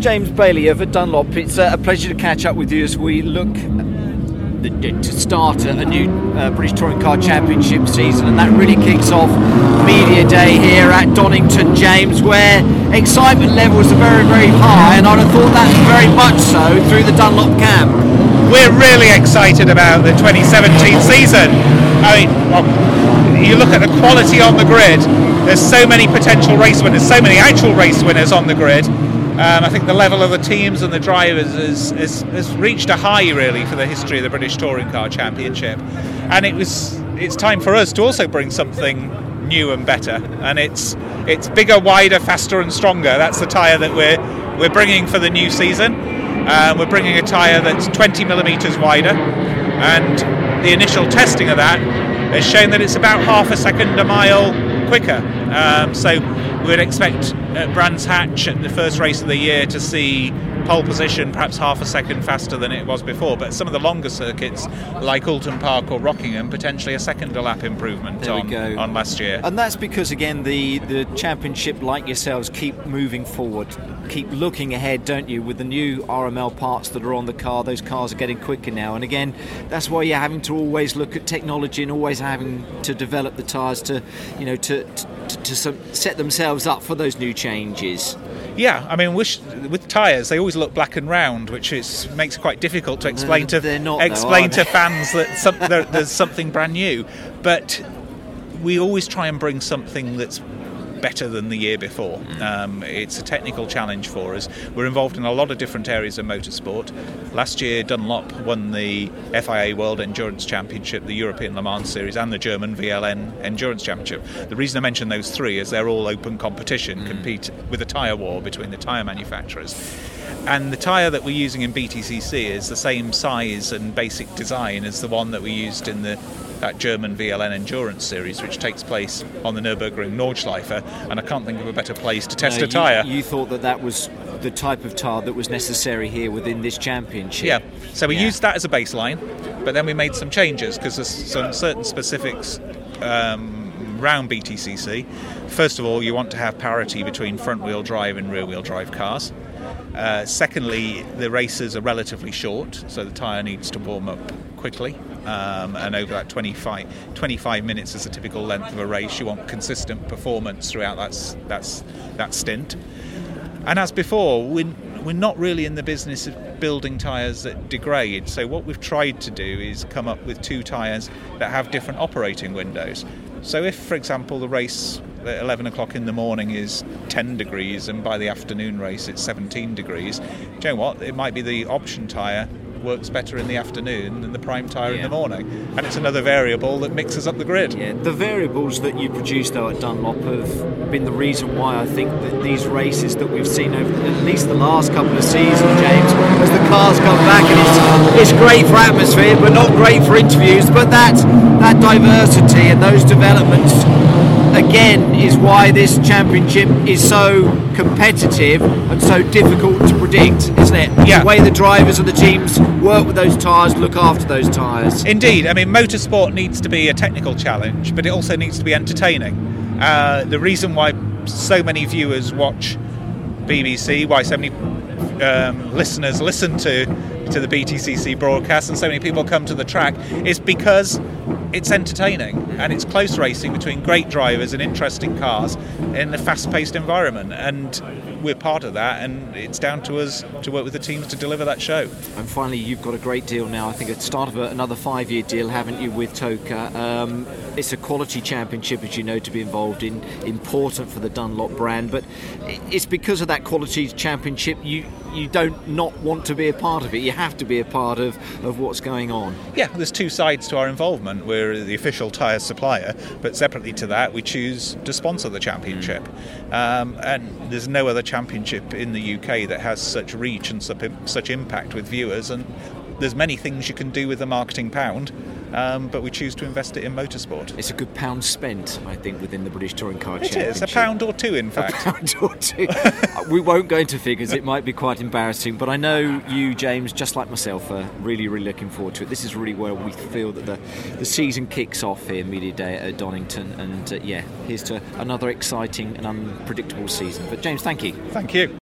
James Bailey of Dunlop. It's uh, a pleasure to catch up with you as we look to start a new uh, British Touring Car Championship season, and that really kicks off media day here at Donington, James, where excitement levels are very, very high, and I'd have thought that very much so through the Dunlop camp. We're really excited about the 2017 season. I mean, well, you look at the quality on the grid. There's so many potential race winners, so many actual race winners on the grid. Um, I think the level of the teams and the drivers has, has, has, reached a high really for the history of the British Touring Car Championship, and it was it's time for us to also bring something new and better. And it's it's bigger, wider, faster, and stronger. That's the tyre that we're we're bringing for the new season. Um, we're bringing a tyre that's 20 millimeters wider, and the initial testing of that has shown that it's about half a second a mile quicker. Um, so we'd expect at Brands Hatch at the first race of the year to see pole position perhaps half a second faster than it was before. But some of the longer circuits, like Oulton Park or Rockingham, potentially a second a lap improvement on, on last year. And that's because, again, the, the championship, like yourselves, keep moving forward, keep looking ahead, don't you? With the new RML parts that are on the car, those cars are getting quicker now. And again, that's why you're having to always look at technology and always having to develop the tyres to, you know, to, to, to set themselves up for those new changes. Yeah, I mean, wish, with tyres, they always look black and round, which is, makes it quite difficult to explain to not, explain though, to fans that some, there, there's something brand new. But we always try and bring something that's better than the year before. Mm. Um, it's a technical challenge for us. We're involved in a lot of different areas of motorsport. Last year, Dunlop won the FIA World Endurance Championship, the European Le Mans Series, and the German VLN Endurance Championship. The reason I mention those three is they're all open competition, mm. compete with a tyre war between the tyre manufacturers. And the tyre that we're using in BTCC is the same size and basic design as the one that we used in the that German VLN Endurance Series, which takes place on the Nürburgring Nordschleife, and I can't think of a better place to test no, a tyre. You, you, thought that that was the type of tyre that was necessary here within this championship. Yeah, so we yeah. used that as a baseline, but then we made some changes because there's some certain specifics. Um, around BTCC. First of all, you want to have parity between front wheel drive and rear wheel drive cars. Uh, secondly, the races are relatively short, so the tyre needs to warm up quickly. Um, and over that 25, 25 minutes is a typical length of a race. You want consistent performance throughout that, that stint. And as before, we're, we're not really in the business of building tyres that degrade. So, what we've tried to do is come up with two tyres that have different operating windows. So, if, for example, the race at 11 o'clock in the morning is 10 degrees and by the afternoon race it's 17 degrees, do you know what? It might be the option tyre works better in the afternoon than the prime tyre yeah. in the morning. And it's another variable that mixes up the grid. Yeah, the variables that you produce though at Dunlop have been the reason why I think that these races that we've seen over at least the last couple of seasons, James, as the cars come back and it's, it's great for atmosphere but not great for interviews, but that that diversity and those developments again is why this championship is so competitive and so difficult to predict, isn't it? Yeah. The way the drivers and the teams work with those tyres, look after those tyres. Indeed. I mean, motorsport needs to be a technical challenge, but it also needs to be entertaining. Uh, the reason why so many viewers watch BBC, why so many um, listeners listen to to the BTCC broadcast and so many people come to the track is because it's entertaining and it's close racing between great drivers and interesting cars in a fast-paced environment. And we're part of that and it's down to us to work with the teams to deliver that show. And finally you've got a great deal now. I think at the start of another five-year deal haven't you with TOCA um, it's a quality championship as you know to be involved in important for the Dunlop brand. But it's because of that quality championship you you don't not want to be a part of it you have to be a part of, of what's going on yeah there's two sides to our involvement we're the official tyre supplier, but separately to that, we choose to sponsor the championship. Mm. Um, and there's no other championship in the UK that has such reach and such impact with viewers. And there's many things you can do with the marketing pound um, but we choose to invest it in motorsport. It's a good pound spent, I think, within the British Touring Car it Championship. It is, a pound or two, in fact. A pound or two. we won't go into figures, it might be quite embarrassing, but I know you, James, just like myself, are really, really looking forward to it. This is really where we feel that the, the season kicks off here, Media Day at Donington, and uh, yeah, here's to another exciting and unpredictable season. But, James, thank you. Thank you.